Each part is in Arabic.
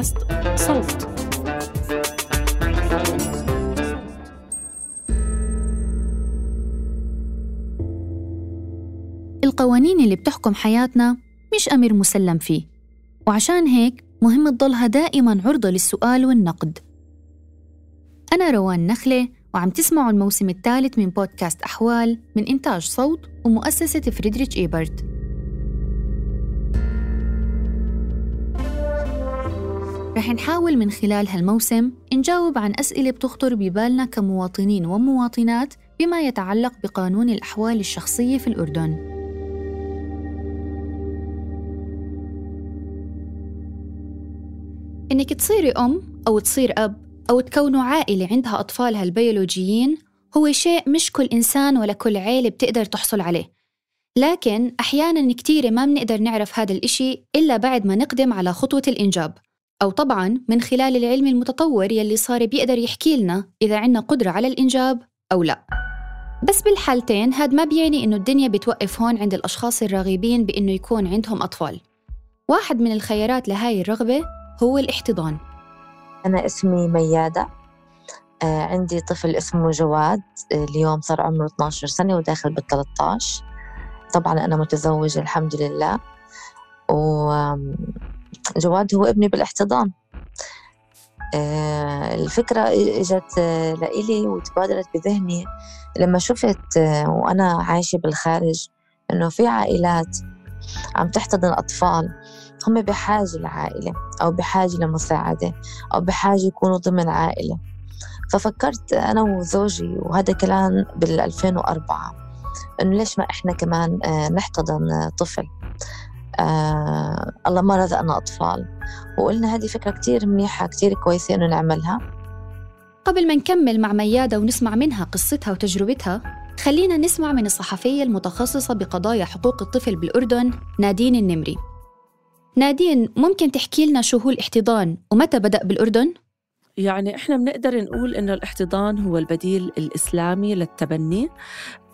بودكاست صوت. القوانين اللي بتحكم حياتنا مش أمر مسلم فيه وعشان هيك مهم تضلها دائما عرضة للسؤال والنقد. أنا روان نخلة وعم تسمعوا الموسم الثالث من بودكاست أحوال من إنتاج صوت ومؤسسة فريدريتش إيبرت. رح نحاول من خلال هالموسم نجاوب عن أسئلة بتخطر ببالنا كمواطنين ومواطنات بما يتعلق بقانون الأحوال الشخصية في الأردن. إنك تصيري أم أو تصير أب أو تكونوا عائلة عندها أطفالها البيولوجيين هو شيء مش كل إنسان ولا كل عيلة بتقدر تحصل عليه. لكن أحياناً كتير ما بنقدر نعرف هذا الإشي إلا بعد ما نقدم على خطوة الإنجاب. أو طبعاً من خلال العلم المتطور يلي صار بيقدر يحكي لنا إذا عنا قدرة على الإنجاب أو لا. بس بالحالتين هاد ما بيعني إنه الدنيا بتوقف هون عند الأشخاص الراغبين بإنه يكون عندهم أطفال. واحد من الخيارات لهاي الرغبة هو الاحتضان. أنا اسمي ميادة. آه عندي طفل اسمه جواد. اليوم صار عمره 12 سنة وداخل بال 13 طبعا أنا متزوجة الحمد لله. وجواد هو ابني بالاحتضان. آه الفكرة إجت آه، لإلي وتبادرت بذهني. لما شفت آه، وأنا عايشة بالخارج إنه في عائلات عم تحتضن أطفال هم بحاجة لعائلة أو بحاجة لمساعدة أو بحاجة يكونوا ضمن عائلة. ففكرت أنا وزوجي وهذا كلام بال 2004 إنه ليش ما إحنا كمان نحتضن طفل؟ آه الله ما رزقنا أطفال. وقلنا هذه فكرة كتير منيحة كتير كويسة إنه نعملها. قبل ما نكمل مع ميادة ونسمع منها قصتها وتجربتها خلينا نسمع من الصحفية المتخصصة بقضايا حقوق الطفل بالأردن نادين النمري. نادين ممكن تحكي لنا شو هو الاحتضان ومتى بدأ بالأردن؟ يعني إحنا بنقدر نقول إنه الاحتضان هو البديل الإسلامي للتبني.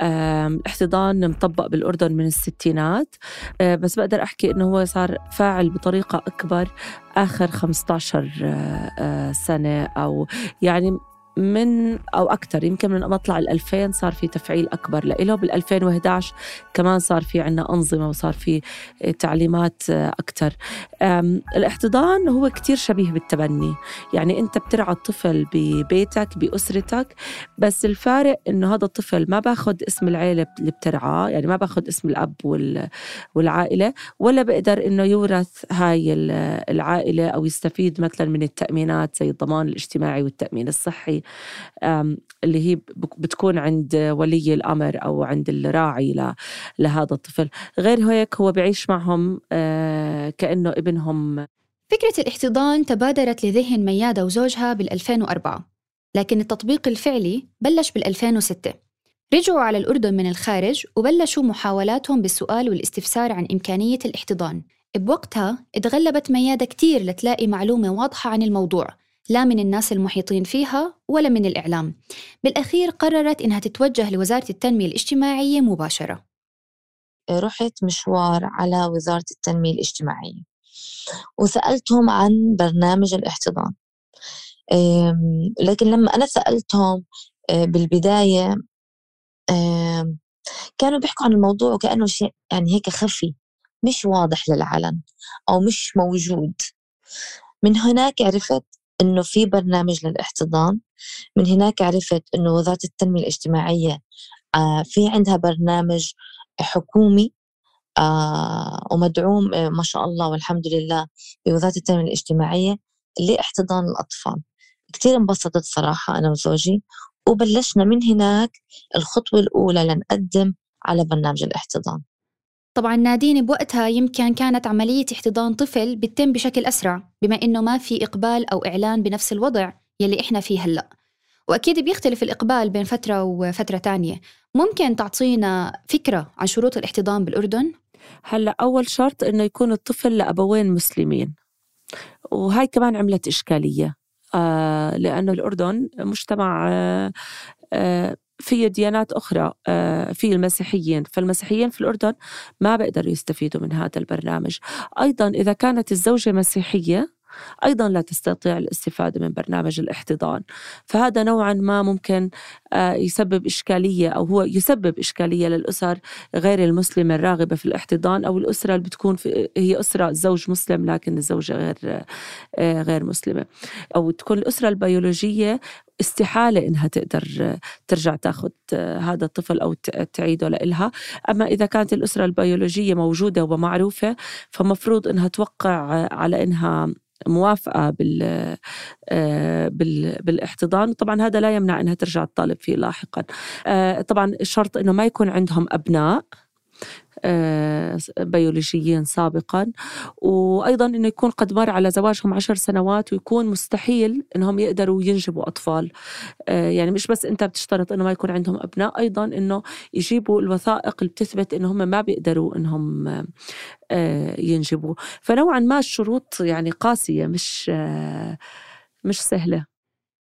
الاحتضان مطبق بالأردن من الستينات. أه، بس بقدر أحكي إنه هو صار فاعل بطريقة أكبر آخر 15 أه، أه، سنة أو يعني من أو أكثر يمكن من مطلع ال 2000 صار في تفعيل أكبر. له بال 2011 كمان صار في عندنا أنظمة وصار في تعليمات أكثر. الاحتضان هو كتير شبيه بالتبني. يعني أنت بترعى الطفل ببيتك بأسرتك بس الفارق إنه هذا الطفل ما باخذ اسم العيلة اللي بترعاه يعني ما باخذ اسم الأب والعائلة ولا بقدر إنه يورث هاي العائلة أو يستفيد مثلا من التأمينات زي الضمان الاجتماعي والتأمين الصحي. اللي هي بتكون عند ولي الأمر أو عند الراعي لهذا الطفل. غير هيك هو بعيش معهم آه، كأنه ابنهم. فكرة الاحتضان تبادرت لذهن ميادة وزوجها بال 2004 لكن التطبيق الفعلي بلش بال 2006 رجعوا على الأردن من الخارج وبلشوا محاولاتهم بالسؤال والاستفسار عن إمكانية الاحتضان. بوقتها اتغلبت ميادة كتير لتلاقي معلومة واضحة عن الموضوع لا من الناس المحيطين فيها ولا من الإعلام. بالأخير قررت إنها تتوجه لوزارة التنمية الاجتماعية مباشرة. رحت مشوار على وزارة التنمية الاجتماعية. وسألتهم عن برنامج الاحتضان. لكن لما أنا سألتهم آه، بالبداية كانوا بيحكوا عن الموضوع وكأنه شيء يعني هيك خفي مش واضح للعلن أو مش موجود. من هناك عرفت إنه في برنامج للاحتضان. من هناك عرفت إنه وزارة التنمية الاجتماعية آه، في عندها برنامج حكومي آه، ومدعوم آه، ما شاء الله والحمد لله بوزارة التنمية الاجتماعية لاحتضان الأطفال. كثير انبسطت صراحة أنا وزوجي وبلشنا من هناك الخطوة الأولى لنقدم على برنامج الاحتضان. طبعا نادين بوقتها يمكن كانت عملية احتضان طفل بتتم بشكل أسرع بما إنه ما في إقبال أو إعلان بنفس الوضع يلي إحنا فيه هلأ. وأكيد بيختلف الإقبال بين فترة وفترة تانية. ممكن تعطينا فكرة عن شروط الاحتضان بالأردن؟ هلأ أول شرط إنه يكون الطفل لأبوين مسلمين. وهاي كمان عملت إشكالية. آه لأنه الأردن مجتمع آه آه في ديانات أخرى آه، في المسيحيين. فالمسيحيين في الأردن ما بيقدروا يستفيدوا من هذا البرنامج. أيضا إذا كانت الزوجة مسيحية أيضا لا تستطيع الاستفادة من برنامج الاحتضان. فهذا نوعا ما ممكن آه، يسبب إشكالية أو هو يسبب إشكالية للأسر غير المسلمة الراغبة في الاحتضان أو الأسرة اللي بتكون في هي أسرة زوج مسلم لكن الزوجة غير آه، غير مسلمة. أو تكون الأسرة البيولوجية استحالة إنها تقدر ترجع تاخذ هذا الطفل أو تعيده لإلها. أما إذا كانت الأسرة البيولوجية موجودة ومعروفة فمفروض إنها توقع على إنها موافقة بال بال بالإحتضان. طبعا هذا لا يمنع إنها ترجع تطالب فيه لاحقا. طبعا الشرط إنه ما يكون عندهم أبناء. آه، بيولوجيين سابقا. وأيضا أنه يكون قد مر على زواجهم عشر سنوات ويكون مستحيل أنهم يقدروا ينجبوا أطفال. آه، يعني مش بس أنت بتشترط أنه ما يكون عندهم أبناء أيضا أنه يجيبوا الوثائق اللي بتثبت أنه هم ما بيقدروا أنهم آه، ينجبوا. فنوعا ما الشروط يعني قاسية مش مش سهلة.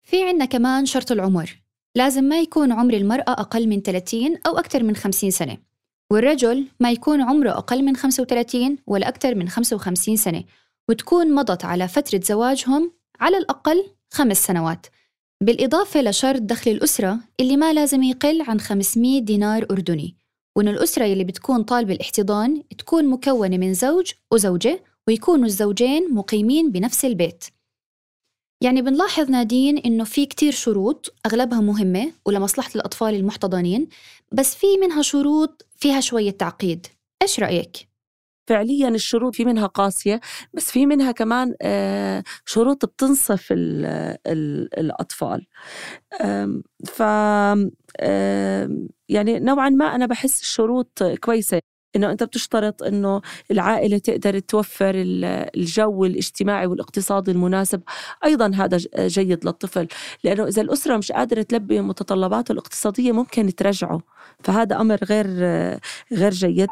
في عنا كمان شرط العمر. لازم ما يكون عمر المرأة أقل من 30 أو أكثر من 50 سنة. والرجل ما يكون عمره أقل من 35 ولا أكثر من 55 سنة وتكون مضت على فترة زواجهم على الأقل خمس سنوات. بالإضافة لشرط دخل الأسرة اللي ما لازم يقل عن 500 دينار أردني وإن الأسرة اللي بتكون طالبة الاحتضان تكون مكونة من زوج وزوجة ويكونوا الزوجين مقيمين بنفس البيت. يعني بنلاحظ نادين إنه في كتير شروط أغلبها مهمة ولمصلحة الأطفال المحتضنين بس في منها شروط فيها شوية تعقيد. إيش رأيك؟ فعليا الشروط في منها قاسية بس في منها كمان آه، شروط بتنصف الأطفال. ف يعني نوعا ما أنا بحس الشروط كويسة. إنه أنت بتشترط إنه العائلة تقدر توفر الجو الاجتماعي والاقتصادي المناسب. أيضا هذا جيد للطفل لأنه إذا الأسرة مش قادرة تلبي متطلباته الاقتصادية ممكن ترجعه فهذا أمر غير غير جيد.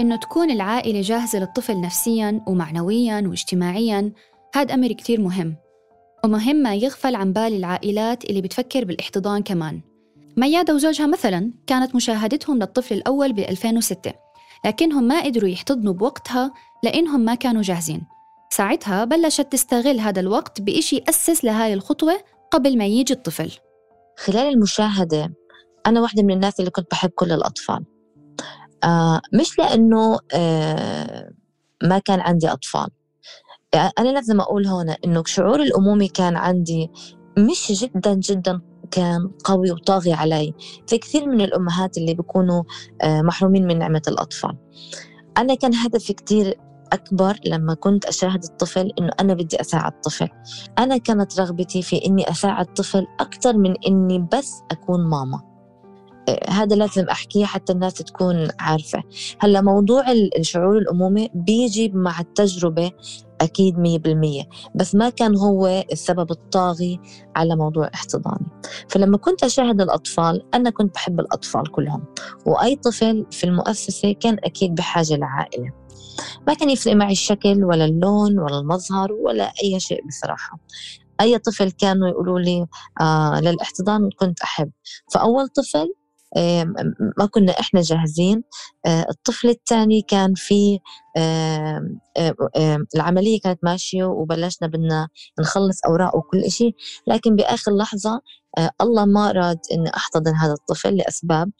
إنه تكون العائلة جاهزة للطفل نفسياً ومعنوياً واجتماعياً هذا أمر كتير مهم. ومهم ما يغفل عن بال العائلات اللي بتفكر بالاحتضان كمان. ميادة وزوجها مثلا كانت مشاهدتهم للطفل الأول ب 2006 لكنهم ما قدروا يحتضنوا بوقتها لأنهم ما كانوا جاهزين. ساعتها بلشت تستغل هذا الوقت بإشي أسس لهاي الخطوة قبل ما يجي الطفل. خلال المشاهدة أنا واحدة من الناس اللي كنت بحب كل الأطفال. آه مش لأنه آه ما كان عندي أطفال. أنا لازم أقول هون إنه شعور الأمومة كان عندي مش جدا جدا كان قوي وطاغي علي في كثير من الأمهات اللي بيكونوا آه، محرومين من نعمة الأطفال. أنا كان هدفي كثير أكبر لما كنت أشاهد الطفل إنه أنا بدي أساعد الطفل. أنا كانت رغبتي في إني أساعد الطفل أكثر من إني بس أكون ماما. آه، هذا لازم أحكيه حتى الناس تكون عارفة. هلأ موضوع الشعور الأمومة بيجي مع التجربة أكيد مية بالمية. بس ما كان هو السبب الطاغي على موضوع احتضاني. فلما كنت أشاهد الأطفال أنا كنت بحب الأطفال كلهم. وأي طفل في المؤسسة كان أكيد بحاجة لعائلة. ما كان يفرق معي الشكل ولا اللون ولا المظهر ولا أي شيء بصراحة. أي طفل كانوا يقولوا لي آه للإحتضان كنت أحب. فأول طفل ما كنا إحنا جاهزين. آه، الطفل الثاني كان في العملية كانت ماشية وبلشنا بدنا نخلص اوراق وكل شيء لكن بآخر لحظة آه، الله ما اراد إني أحتضن هذا الطفل لأسباب.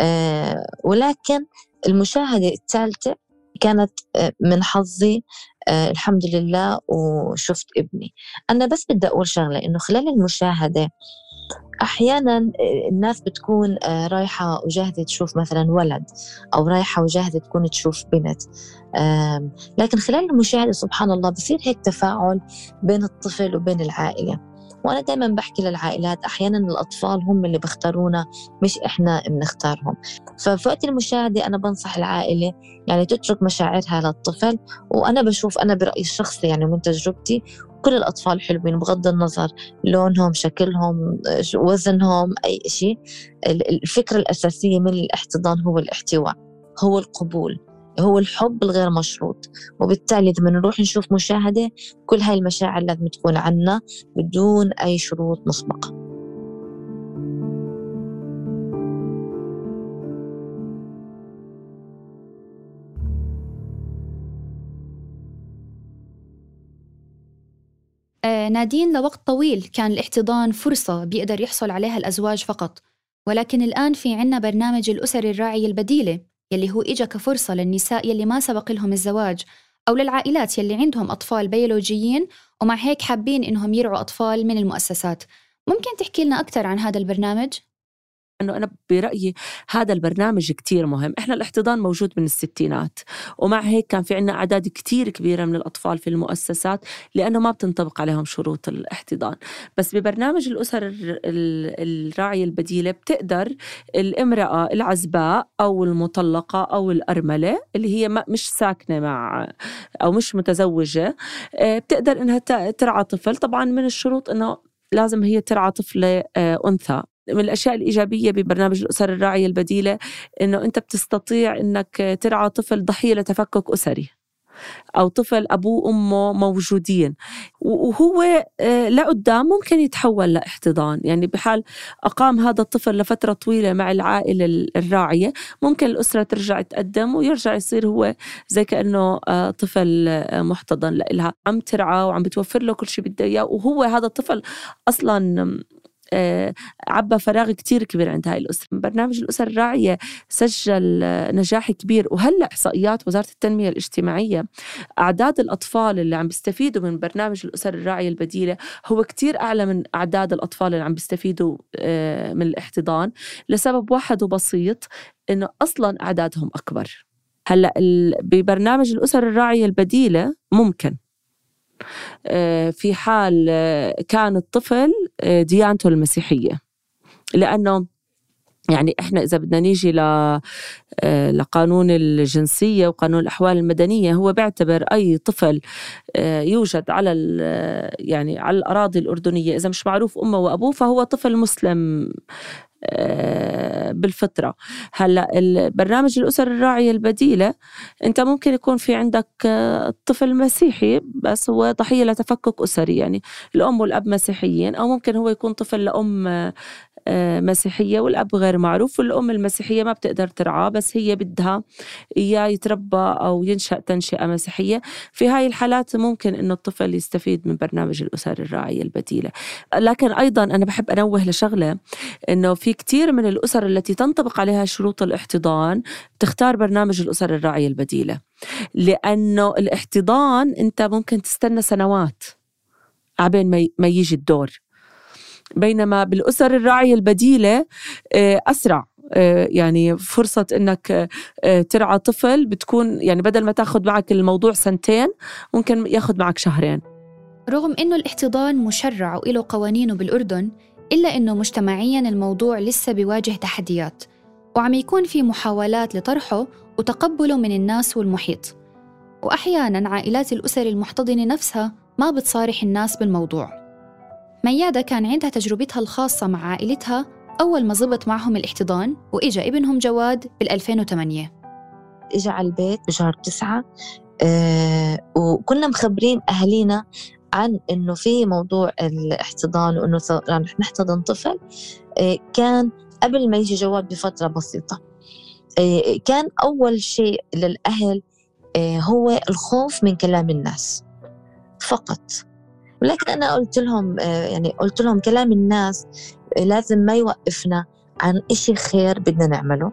آه، ولكن المشاهدة الثالثة كانت من حظي الحمد لله وشفت ابني. أنا بس بدي أقول شغلة إنه خلال المشاهدة أحيانا الناس بتكون آه، رايحة وجاهزة تشوف مثلا ولد أو رايحة وجاهزة تكون تشوف بنت. لكن خلال المشاهدة سبحان الله بصير هيك تفاعل بين الطفل وبين العائلة. وأنا دائما بحكي للعائلات أحيانا الأطفال هم اللي بيختارونا مش إحنا بنختارهم. ففي وقت المشاهدة أنا بنصح العائلة يعني تترك مشاعرها للطفل وأنا بشوف أنا برأيي الشخصي يعني من تجربتي كل الأطفال حلوين بغض النظر لونهم شكلهم وزنهم أي شيء. الفكرة الأساسية من الاحتضان هو الاحتواء هو القبول هو الحب الغير مشروط. وبالتالي لما نروح نشوف مشاهدة كل هاي المشاعر لازم تكون عنا بدون أي شروط مسبقة. نادين لوقت طويل كان الاحتضان فرصة بيقدر يحصل عليها الأزواج فقط ولكن الآن في عنا برنامج الأسر الراعية البديلة يلي هو إجا كفرصة للنساء يلي ما سبق لهم الزواج أو للعائلات يلي عندهم أطفال بيولوجيين ومع هيك حابين إنهم يرعوا أطفال من المؤسسات ممكن تحكي لنا أكثر عن هذا البرنامج؟ إنه أنا برأيي هذا البرنامج كتير مهم. إحنا الاحتضان موجود من الستينات ومع هيك كان في عنا أعداد كتير كبيرة من الأطفال في المؤسسات لأنه ما بتنطبق عليهم شروط الاحتضان. بس ببرنامج الأسر الراعية البديلة بتقدر الامرأة العزباء أو المطلقة أو الأرملة اللي هي مش ساكنة مع أو مش متزوجة آه، بتقدر إنها ترعى طفل. طبعا من الشروط إنه لازم هي ترعى طفلة آه، أنثى. من الأشياء الإيجابية ببرنامج الأسر الراعية البديلة إنه أنت بتستطيع إنك ترعى طفل ضحية لتفكك أسري أو طفل أبوه وأمه موجودين. وهو آه، لقدام ممكن يتحول لاحتضان. يعني بحال أقام هذا الطفل لفترة طويلة مع العائلة الراعية ممكن الأسرة ترجع تقدم ويرجع يصير هو زي كأنه آه، طفل آه، محتضن. لها عم ترعى وعم بتوفر له كل شيء بده إياه وهو هذا الطفل أصلا آه، عبى فراغ كتير كبير عند هاي الأسرة. برنامج الأسر الراعية سجل نجاح كبير وهلأ إحصائيات وزارة التنمية الاجتماعية أعداد الأطفال اللي عم بيستفيدوا من برنامج الأسر الراعية البديلة هو كتير أعلى من أعداد الأطفال اللي عم بيستفيدوا آه، من الاحتضان لسبب واحد وبسيط إنه أصلا أعدادهم أكبر. هلأ ببرنامج الأسر الراعية البديلة ممكن. آه، في حال كان الطفل ديانته المسيحية. لأنه يعني إحنا إذا بدنا نيجي ل لقانون الجنسية وقانون الأحوال المدنية هو بيعتبر أي طفل يوجد على يعني على الأراضي الأردنية. إذا مش معروف أمه وأبوه فهو طفل مسلم. آه، بالفطرة. هلأ البرنامج الأسر الراعية البديلة أنت ممكن يكون في عندك آه، طفل مسيحي بس هو ضحية لتفكك أسري يعني الأم والأب مسيحيين أو ممكن هو يكون طفل لأم آه، مسيحية والأب غير معروف والأم المسيحية ما بتقدر ترعاه بس هي بدها إياه يتربى أو ينشأ تنشئة مسيحية. في هاي الحالات ممكن إنه الطفل يستفيد من برنامج الأسر الراعية البديلة. لكن أيضا أنا بحب أنوه لشغلة إنه في كتير من الأسر التي تنطبق عليها شروط الاحتضان تختار برنامج الأسر الراعية البديلة. لأنه الاحتضان أنت ممكن تستنى سنوات عبين ما يجي الدور. بينما بالأسر الراعية البديلة آه، أسرع. آه، يعني فرصة إنك آه، ترعى طفل بتكون يعني بدل ما تاخذ معك الموضوع سنتين ممكن ياخذ معك شهرين. رغم إنه الاحتضان مشرع وله قوانينه بالأردن إلا إنه مجتمعيا الموضوع لسه بيواجه تحديات وعم يكون في محاولات لطرحه وتقبله من الناس والمحيط. واحيانا عائلات الأسر المحتضنة نفسها ما بتصارح الناس بالموضوع. ميادة كان عندها تجربتها الخاصة مع عائلتها أول ما زبط معهم الاحتضان وإجا ابنهم جواد بال 2008 إجا على البيت بشهر تسعة أه وكنا مخبرين أهالينا عن إنه في موضوع الاحتضان وإنه رح نحتضن طفل أه كان قبل ما يجي جواد بفترة بسيطة. أه كان أول شيء للأهل أه هو الخوف من كلام الناس فقط. ولكن أنا قلت لهم آه، يعني قلت لهم كلام الناس آه، لازم ما يوقفنا. عن إشي خير بدنا نعمله.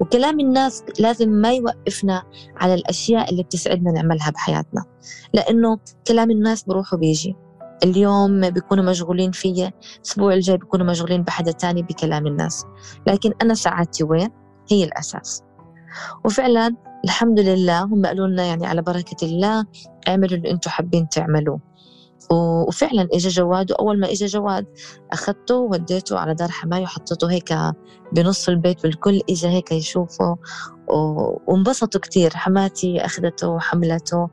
وكلام الناس لازم ما يوقفنا على الأشياء اللي بتسعدنا نعملها بحياتنا. لأنه كلام الناس بروح وبيجي اليوم بيكونوا مشغولين فيا الأسبوع الجاي بيكونوا مشغولين بحدا تاني بكلام الناس. لكن أنا سعادتي وين؟ هي الأساس. وفعلا الحمد لله هم قالوا لنا يعني على بركة الله اعملوا اللي أنتم حابين تعملوه. وفعلا اجى جواد وأول ما اجى جواد اخذته ووديته على دار حماي وحطيته هيك بنص البيت والكل اجى هيك يشوفه وانبسطوا كثير حماتي اخذته وحملته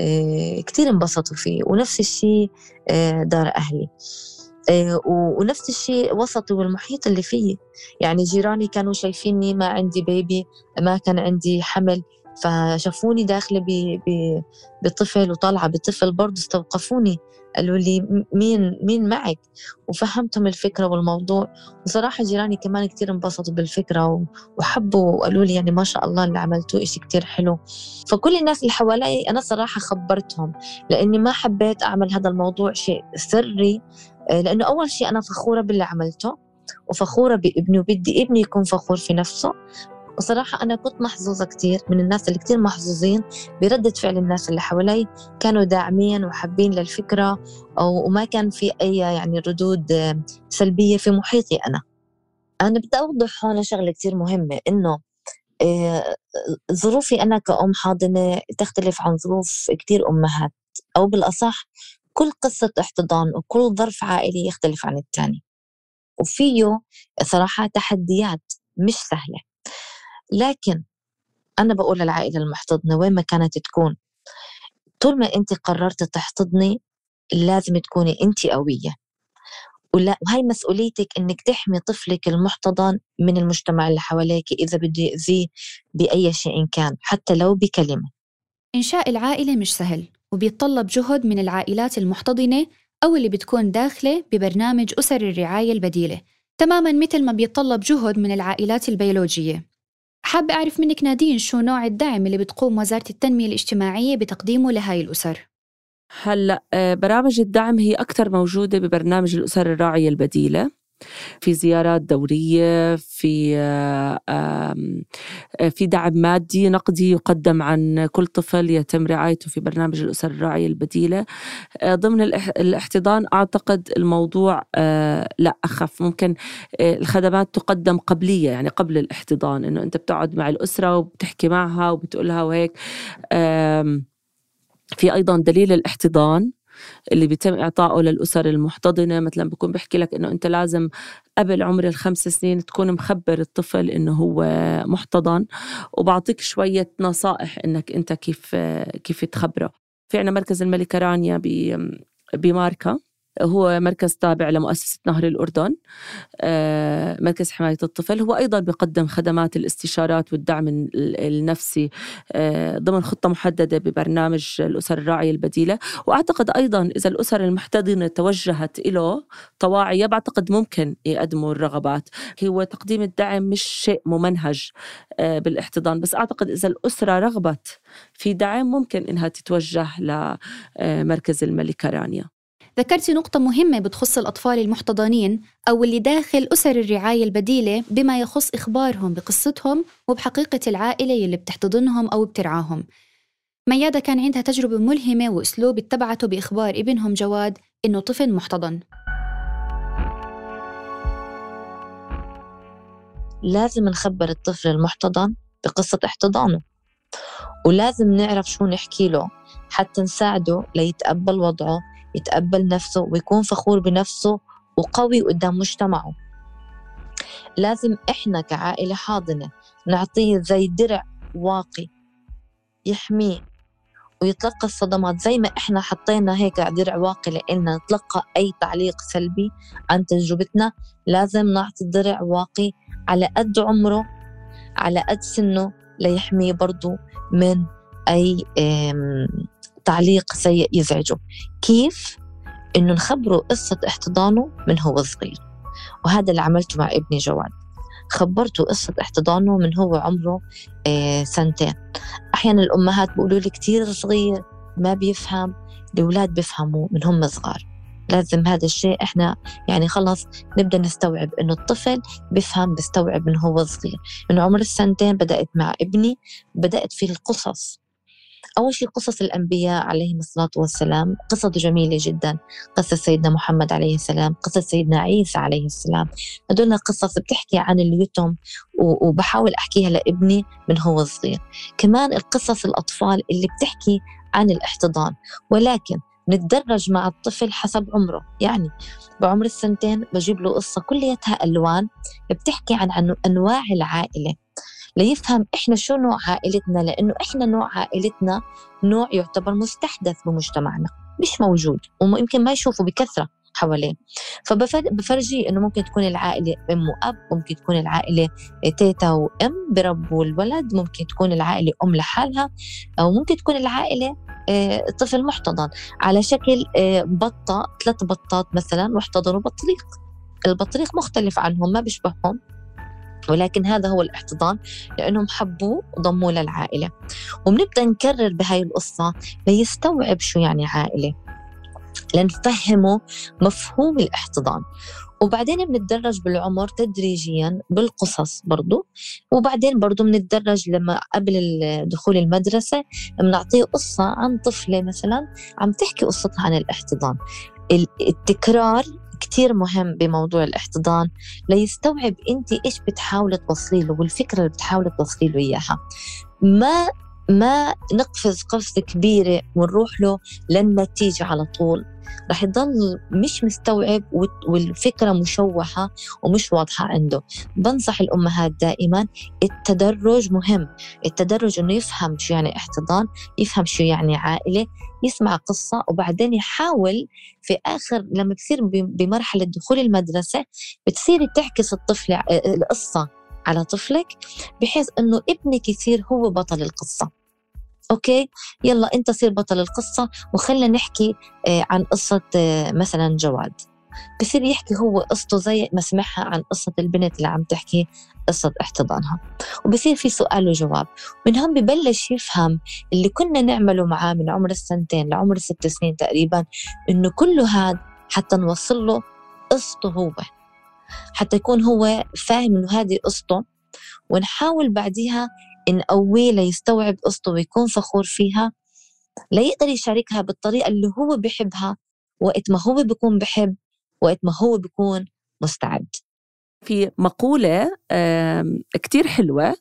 آه، كثير انبسطوا فيه. ونفس الشيء آه، دار أهلي. آه، ونفس الشيء وسطي والمحيط اللي فيه. يعني جيراني كانوا شايفيني ما عندي بيبي ما كان عندي حمل. فشافوني داخلة بطفل وطالعة بطفل برضه استوقفوني. قالوا لي مين مين معك؟ وفهمتهم الفكرة والموضوع. وصراحة جيراني كمان كتير انبسطوا بالفكرة وحبوا وقالوا لي يعني ما شاء الله اللي عملتوه إشي كتير حلو. فكل الناس اللي حوالي أنا صراحة خبرتهم لأني ما حبيت أعمل هذا الموضوع شيء سري آه، لأنه أول شيء أنا فخورة باللي عملته وفخورة بإبني وبدي إبني يكون فخور في نفسه. وصراحة أنا كنت محظوظة كتير من الناس اللي كتير محظوظين بردة فعل الناس اللي حوالي. كانوا داعمين وحابين للفكرة وما كان في أي يعني ردود سلبية في محيطي أنا. أنا بدي أوضح هون شغلة كتير مهمة إنه آه، ظروفي أنا كأم حاضنة تختلف عن ظروف كتير أمهات أو بالأصح كل قصة احتضان وكل ظرف عائلي يختلف عن الثاني وفيه صراحة تحديات مش سهلة. لكن أنا بقول للعائلة المحتضنة وين ما كانت تكون طول ما أنت قررت تحتضني لازم تكوني أنت قوية. ولا وهي مسؤوليتك إنك تحمي طفلك المحتضن من المجتمع اللي حواليك إذا بده ياذيه بأي شيء كان حتى لو بكلمة. إنشاء العائلة مش سهل وبيتطلب جهد من العائلات المحتضنة أو اللي بتكون داخلة ببرنامج أسر الرعاية البديلة. تماما مثل ما بيتطلب جهد من العائلات البيولوجية. حابة أعرف منك نادين شو نوع الدعم اللي بتقوم وزارة التنمية الاجتماعية بتقديمه لهاي الأسر؟ هلأ آه، برامج الدعم هي أكثر موجودة ببرنامج الأسر الراعية البديلة. في زيارات دورية في آه، في دعم مادي نقدي يقدم عن كل طفل يتم رعايته في برنامج الأسر الراعية البديلة. آه، ضمن الاحتضان أعتقد الموضوع آه، لا أخف. ممكن الخدمات تقدم قبلية يعني قبل الاحتضان إنه أنت بتقعد مع الأسرة وبتحكي معها وبتقولها وهيك. في أيضا دليل الاحتضان. اللي بيتم إعطائه للأسر المحتضنة. مثلا بكون بحكي لك إنه أنت لازم قبل عمر الخمس سنين تكون مخبر الطفل إنه هو محتضن وبعطيك شوية نصائح إنك أنت كيف كيف تخبره. في عنا مركز الملكة رانيا بماركا. هو مركز تابع لمؤسسة نهر الأردن آه، مركز حماية الطفل. هو أيضا بيقدم خدمات الاستشارات والدعم النفسي آه، ضمن خطة محددة ببرنامج الأسر الراعية البديلة. وأعتقد أيضا إذا الأسر المحتضنة توجهت له طواعية بعتقد ممكن يقدموا الرغبات. هو تقديم الدعم مش شيء ممنهج آه، بالاحتضان. بس أعتقد إذا الأسرة رغبت في دعم ممكن إنها تتوجه لمركز الملكة رانيا. ذكرتي نقطة مهمة بتخص الأطفال المحتضنين أو اللي داخل أسر الرعاية البديلة بما يخص إخبارهم بقصتهم وبحقيقة العائلة اللي بتحتضنهم أو بترعاهم. ميادة كان عندها تجربة ملهمة وأسلوب اتبعته بإخبار ابنهم جواد إنه طفل محتضن. لازم نخبر الطفل المحتضن بقصة احتضانه ولازم نعرف شو نحكي له حتى نساعده ليتقبل وضعه يتقبل نفسه ويكون فخور بنفسه وقوي قدام مجتمعه. لازم إحنا كعائلة حاضنة نعطيه زي درع واقي يحميه ويتلقى الصدمات زي ما إحنا حطينا هيك درع واقي لإلنا نتلقى أي تعليق سلبي عن تجربتنا. لازم نعطي درع واقي على قد عمره على قد سنه ليحميه برضو من أي تعليق سيء يزعجه. كيف؟ إنه نخبره قصة احتضانه من هو صغير. وهذا اللي عملته مع ابني جواد خبرته قصة احتضانه من هو عمره آه، سنتين. أحيانا الأمهات بيقولوا لي كتير صغير ما بيفهم. الأولاد بيفهموا من هم صغار. لازم هذا الشيء إحنا يعني خلص نبدأ نستوعب إنه الطفل بيفهم بيستوعب من هو صغير. من عمر السنتين بدأت مع ابني بدأت في القصص. أول شيء قصص الأنبياء عليهم الصلاة والسلام قصص جميلة جدا قصة سيدنا محمد عليه السلام قصة سيدنا عيسى عليه السلام. هدول قصص بتحكي عن اليتم وبحاول أحكيها لابني من هو صغير. كمان القصص الأطفال اللي بتحكي عن الاحتضان. ولكن نتدرج مع الطفل حسب عمره. يعني بعمر السنتين بجيب له قصة كليتها ألوان بتحكي عن أنواع العائلة. ليفهم إحنا شو نوع عائلتنا لأنه إحنا نوع عائلتنا نوع يعتبر مستحدث بمجتمعنا مش موجود ويمكن ما يشوفه بكثرة حواليه. فبفرجيه إنه ممكن تكون العائلة أم وأب ممكن تكون العائلة تيتا وأم بربوا الولد ممكن تكون العائلة أم لحالها أو ممكن تكون العائلة آه، طفل محتضن. على شكل آه، بطة ثلاث بطات مثلا واحتضنوا بطريق. البطريق مختلف عنهم ما بيشبههم. ولكن هذا هو الاحتضان لأنهم حبوه وضموه للعائلة. وبنبدأ نكرر بهاي القصة ليستوعب شو يعني عائلة. لنفهمه مفهوم الاحتضان. وبعدين بنتدرج بالعمر تدريجيا بالقصص برضو. وبعدين برضو بنتدرج لما قبل دخول المدرسة بنعطيه قصة عن طفلة مثلا عم تحكي قصتها عن الاحتضان. التكرار كتير مهم بموضوع الاحتضان ليستوعب أنت إيش بتحاولي توصلي له والفكرة اللي بتحاولي توصلي له إياها. ما ما نقفز قفزة كبيرة ونروح له للنتيجة على طول. رح يضل مش مستوعب والفكرة مشوهة ومش واضحة عنده. بنصح الأمهات دائما التدرج مهم. التدرج أنه يفهم شو يعني احتضان يفهم شو يعني عائلة يسمع قصة وبعدين يحاول في آخر لما بصير بمرحلة دخول المدرسة بتصيري تعكس الطفلة القصة على طفلك بحيث إنه ابنك يصير هو بطل القصة. أوكي؟ يلا أنت صير بطل القصة وخلنا نحكي آه، عن قصة آه، مثلا جواد. بصير يحكي هو قصته زي ما سمعها عن قصة البنت اللي عم تحكي قصة احتضانها. وبصير في سؤال وجواب. من هون ببلش يفهم اللي كنا نعمله معاه من عمر السنتين لعمر الست سنين تقريبا إنه كله هذا حتى نوصل له قصته هو. حتى يكون هو فاهم إنه هذه قصته ونحاول بعديها نقويه ليستوعب قصته ويكون فخور فيها ليقدر يشاركها بالطريقة اللي هو بحبها وقت ما هو بيكون بحب وقت ما هو بيكون مستعد. في مقولة كتير حلوة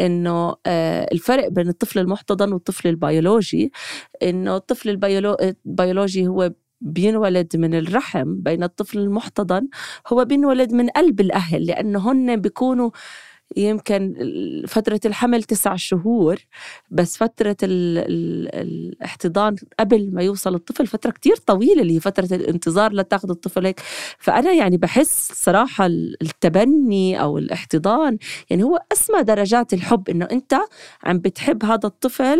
إنه آه، الفرق بين الطفل المحتضن والطفل البيولوجي إنه الطفل البيولوجي هو بينولد من الرحم بين الطفل المحتضن هو بينولد من قلب الأهل لأنه هن بيكونوا يمكن فترة الحمل تسع شهور بس فترة ال ال الاحتضان قبل ما يوصل الطفل فترة كتير طويلة اللي هي فترة الانتظار لتاخذ الطفل هيك. فأنا يعني بحس صراحة التبني أو الاحتضان يعني هو أسمى درجات الحب إنه أنت عم بتحب هذا الطفل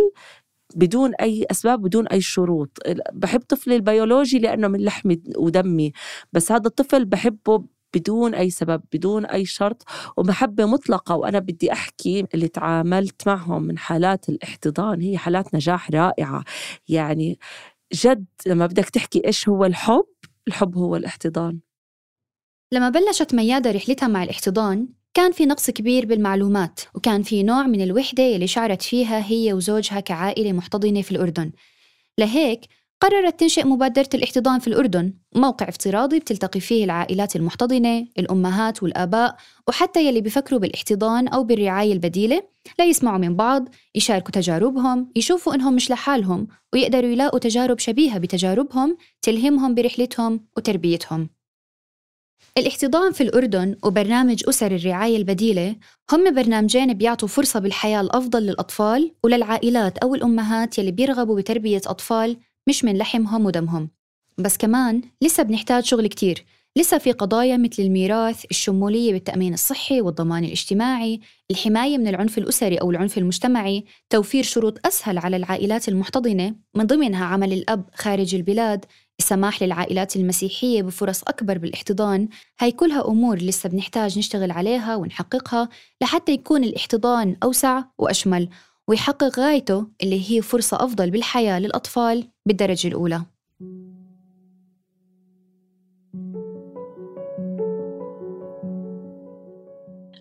بدون أي أسباب بدون أي شروط. بحب طفلي البيولوجي لأنه من لحمي ودمي بس هذا الطفل بحبه بدون أي سبب بدون أي شرط ومحبة مطلقة وأنا بدي أحكي اللي تعاملت معهم من حالات الاحتضان. هي حالات نجاح رائعة. يعني جد لما بدك تحكي إيش هو الحب الحب هو الاحتضان. لما بلشت ميادة رحلتها مع الاحتضان كان في نقص كبير بالمعلومات وكان في نوع من الوحدة اللي شعرت فيها هي وزوجها كعائلة محتضنة في الأردن. لهيك قررت تنشئ مبادرة الاحتضان في الأردن موقع افتراضي بتلتقي فيه العائلات المحتضنة الأمهات والآباء وحتى يلي بفكروا بالاحتضان أو بالرعاية البديلة لا يسمعوا من بعض يشاركوا تجاربهم يشوفوا إنهم مش لحالهم ويقدروا يلاقوا تجارب شبيهة بتجاربهم تلهمهم برحلتهم وتربيتهم. الاحتضان في الأردن وبرنامج أسر الرعاية البديلة هم برنامجين بيعطوا فرصة بالحياة الأفضل للأطفال وللعائلات أو الأمهات يلي بيرغبوا بتربية أطفال مش من لحمهم ودمهم بس كمان لسه بنحتاج شغل كتير. لسه في قضايا مثل الميراث الشمولية بالتأمين الصحي والضمان الاجتماعي الحماية من العنف الأسري أو العنف المجتمعي توفير شروط أسهل على العائلات المحتضنة من ضمنها عمل الأب خارج البلاد السماح للعائلات المسيحية بفرص أكبر بالاحتضان. هاي كلها أمور لسه بنحتاج نشتغل عليها ونحققها لحتى يكون الاحتضان أوسع وأشمل. ويحقق غايته اللي هي فرصة أفضل بالحياة للأطفال بالدرجة الأولى.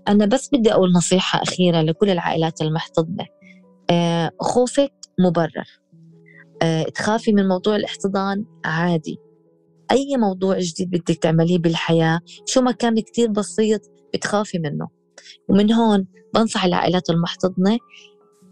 أنا بس بدي أقول نصيحة أخيرة لكل العائلات المحتضنة. آه، خوفك مبرر. آه، تخافي من موضوع الاحتضان عادي. أي موضوع جديد بدك تعمليه بالحياة شو ما كان كتير بسيط بتخافي منه. ومن هون بنصح العائلات المحتضنة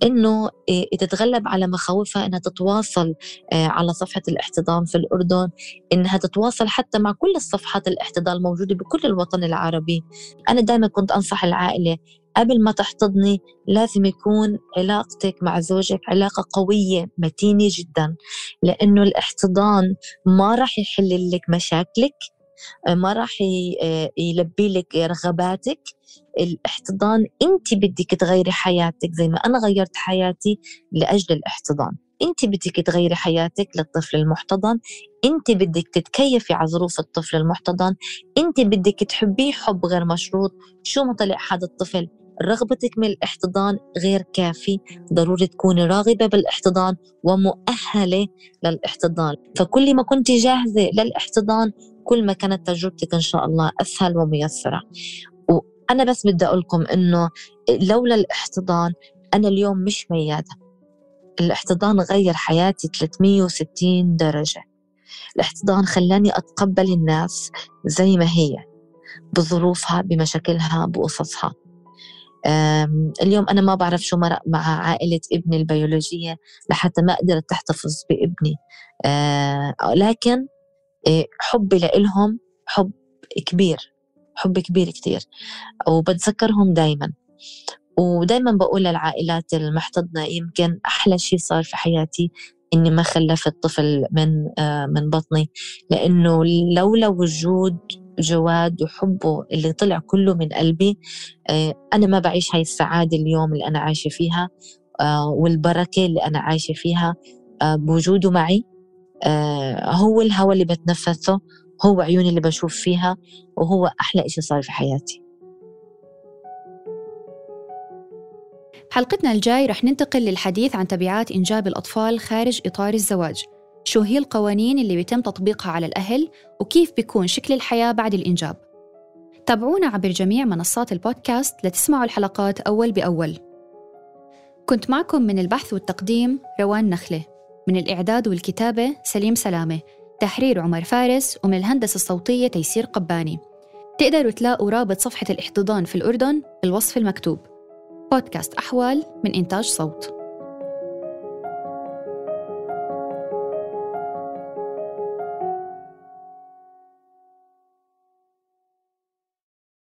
إنه آه، تتغلب على مخاوفها إنها تتواصل آه، على صفحة الاحتضان في الأردن إنها تتواصل حتى مع كل الصفحات الاحتضان الموجودة بكل الوطن العربي. أنا دائما كنت أنصح العائلة قبل ما تحتضني لازم يكون علاقتك مع زوجك علاقة قوية متينة جدا لأنه الاحتضان ما راح يحل لك مشاكلك. ما راح يلبي لك رغباتك. الاحتضان انت بدك تغيري حياتك زي ما أنا غيرت حياتي لأجل الاحتضان. انت بدك تغيري حياتك للطفل المحتضن. انت بدك تتكيفي على ظروف الطفل المحتضن. انت بدك تحبيه حب غير مشروط. شو ما طلع هذا الطفل رغبتك من الاحتضان غير كافي. ضروري تكوني راغبة بالاحتضان ومؤهلة للاحتضان. فكل ما كنت جاهزة للاحتضان كل ما كانت تجربتك إن شاء الله أسهل وميسرة. وأنا بس بدي أقول لكم إنه لولا الاحتضان أنا اليوم مش ميادة. الاحتضان غير حياتي 360 درجة. الاحتضان خلاني أتقبل الناس زي ما هي بظروفها بمشاكلها بقصصها. اليوم أنا ما بعرف شو مرق مع عائلة ابني البيولوجية لحتى ما قدرت تحتفظ بابني. آه، لكن حبي لإلهم حب كبير حب كبير كتير وبتذكرهم دايما. ودايما بقول للعائلات المحتضنة يمكن أحلى شيء صار في حياتي إني ما خلفت طفل من آه، من بطني لأنه لولا وجود جواد وحبه اللي طلع كله من قلبي آه، أنا ما بعيش هاي السعادة اليوم اللي أنا عايشة فيها آه، والبركة اللي أنا عايشة فيها بوجوده معي. هو الهواء اللي بتنفسه هو عيوني اللي بشوف فيها وهو أحلى إشي صار في حياتي. حلقتنا الجاي رح ننتقل للحديث عن تبعات إنجاب الأطفال خارج إطار الزواج. شو هي القوانين اللي بيتم تطبيقها على الأهل وكيف بيكون شكل الحياة بعد الإنجاب؟ تابعونا عبر جميع منصات البودكاست لتسمعوا الحلقات أول بأول. كنت معكم من البحث والتقديم روان نخلة. من الإعداد والكتابة سليم سلامة تحرير عمر فارس ومن الهندسة الصوتية تيسير قباني. تقدروا تلاقوا رابط صفحة الاحتضان في الأردن بالوصف المكتوب. بودكاست أحوال من إنتاج صوت.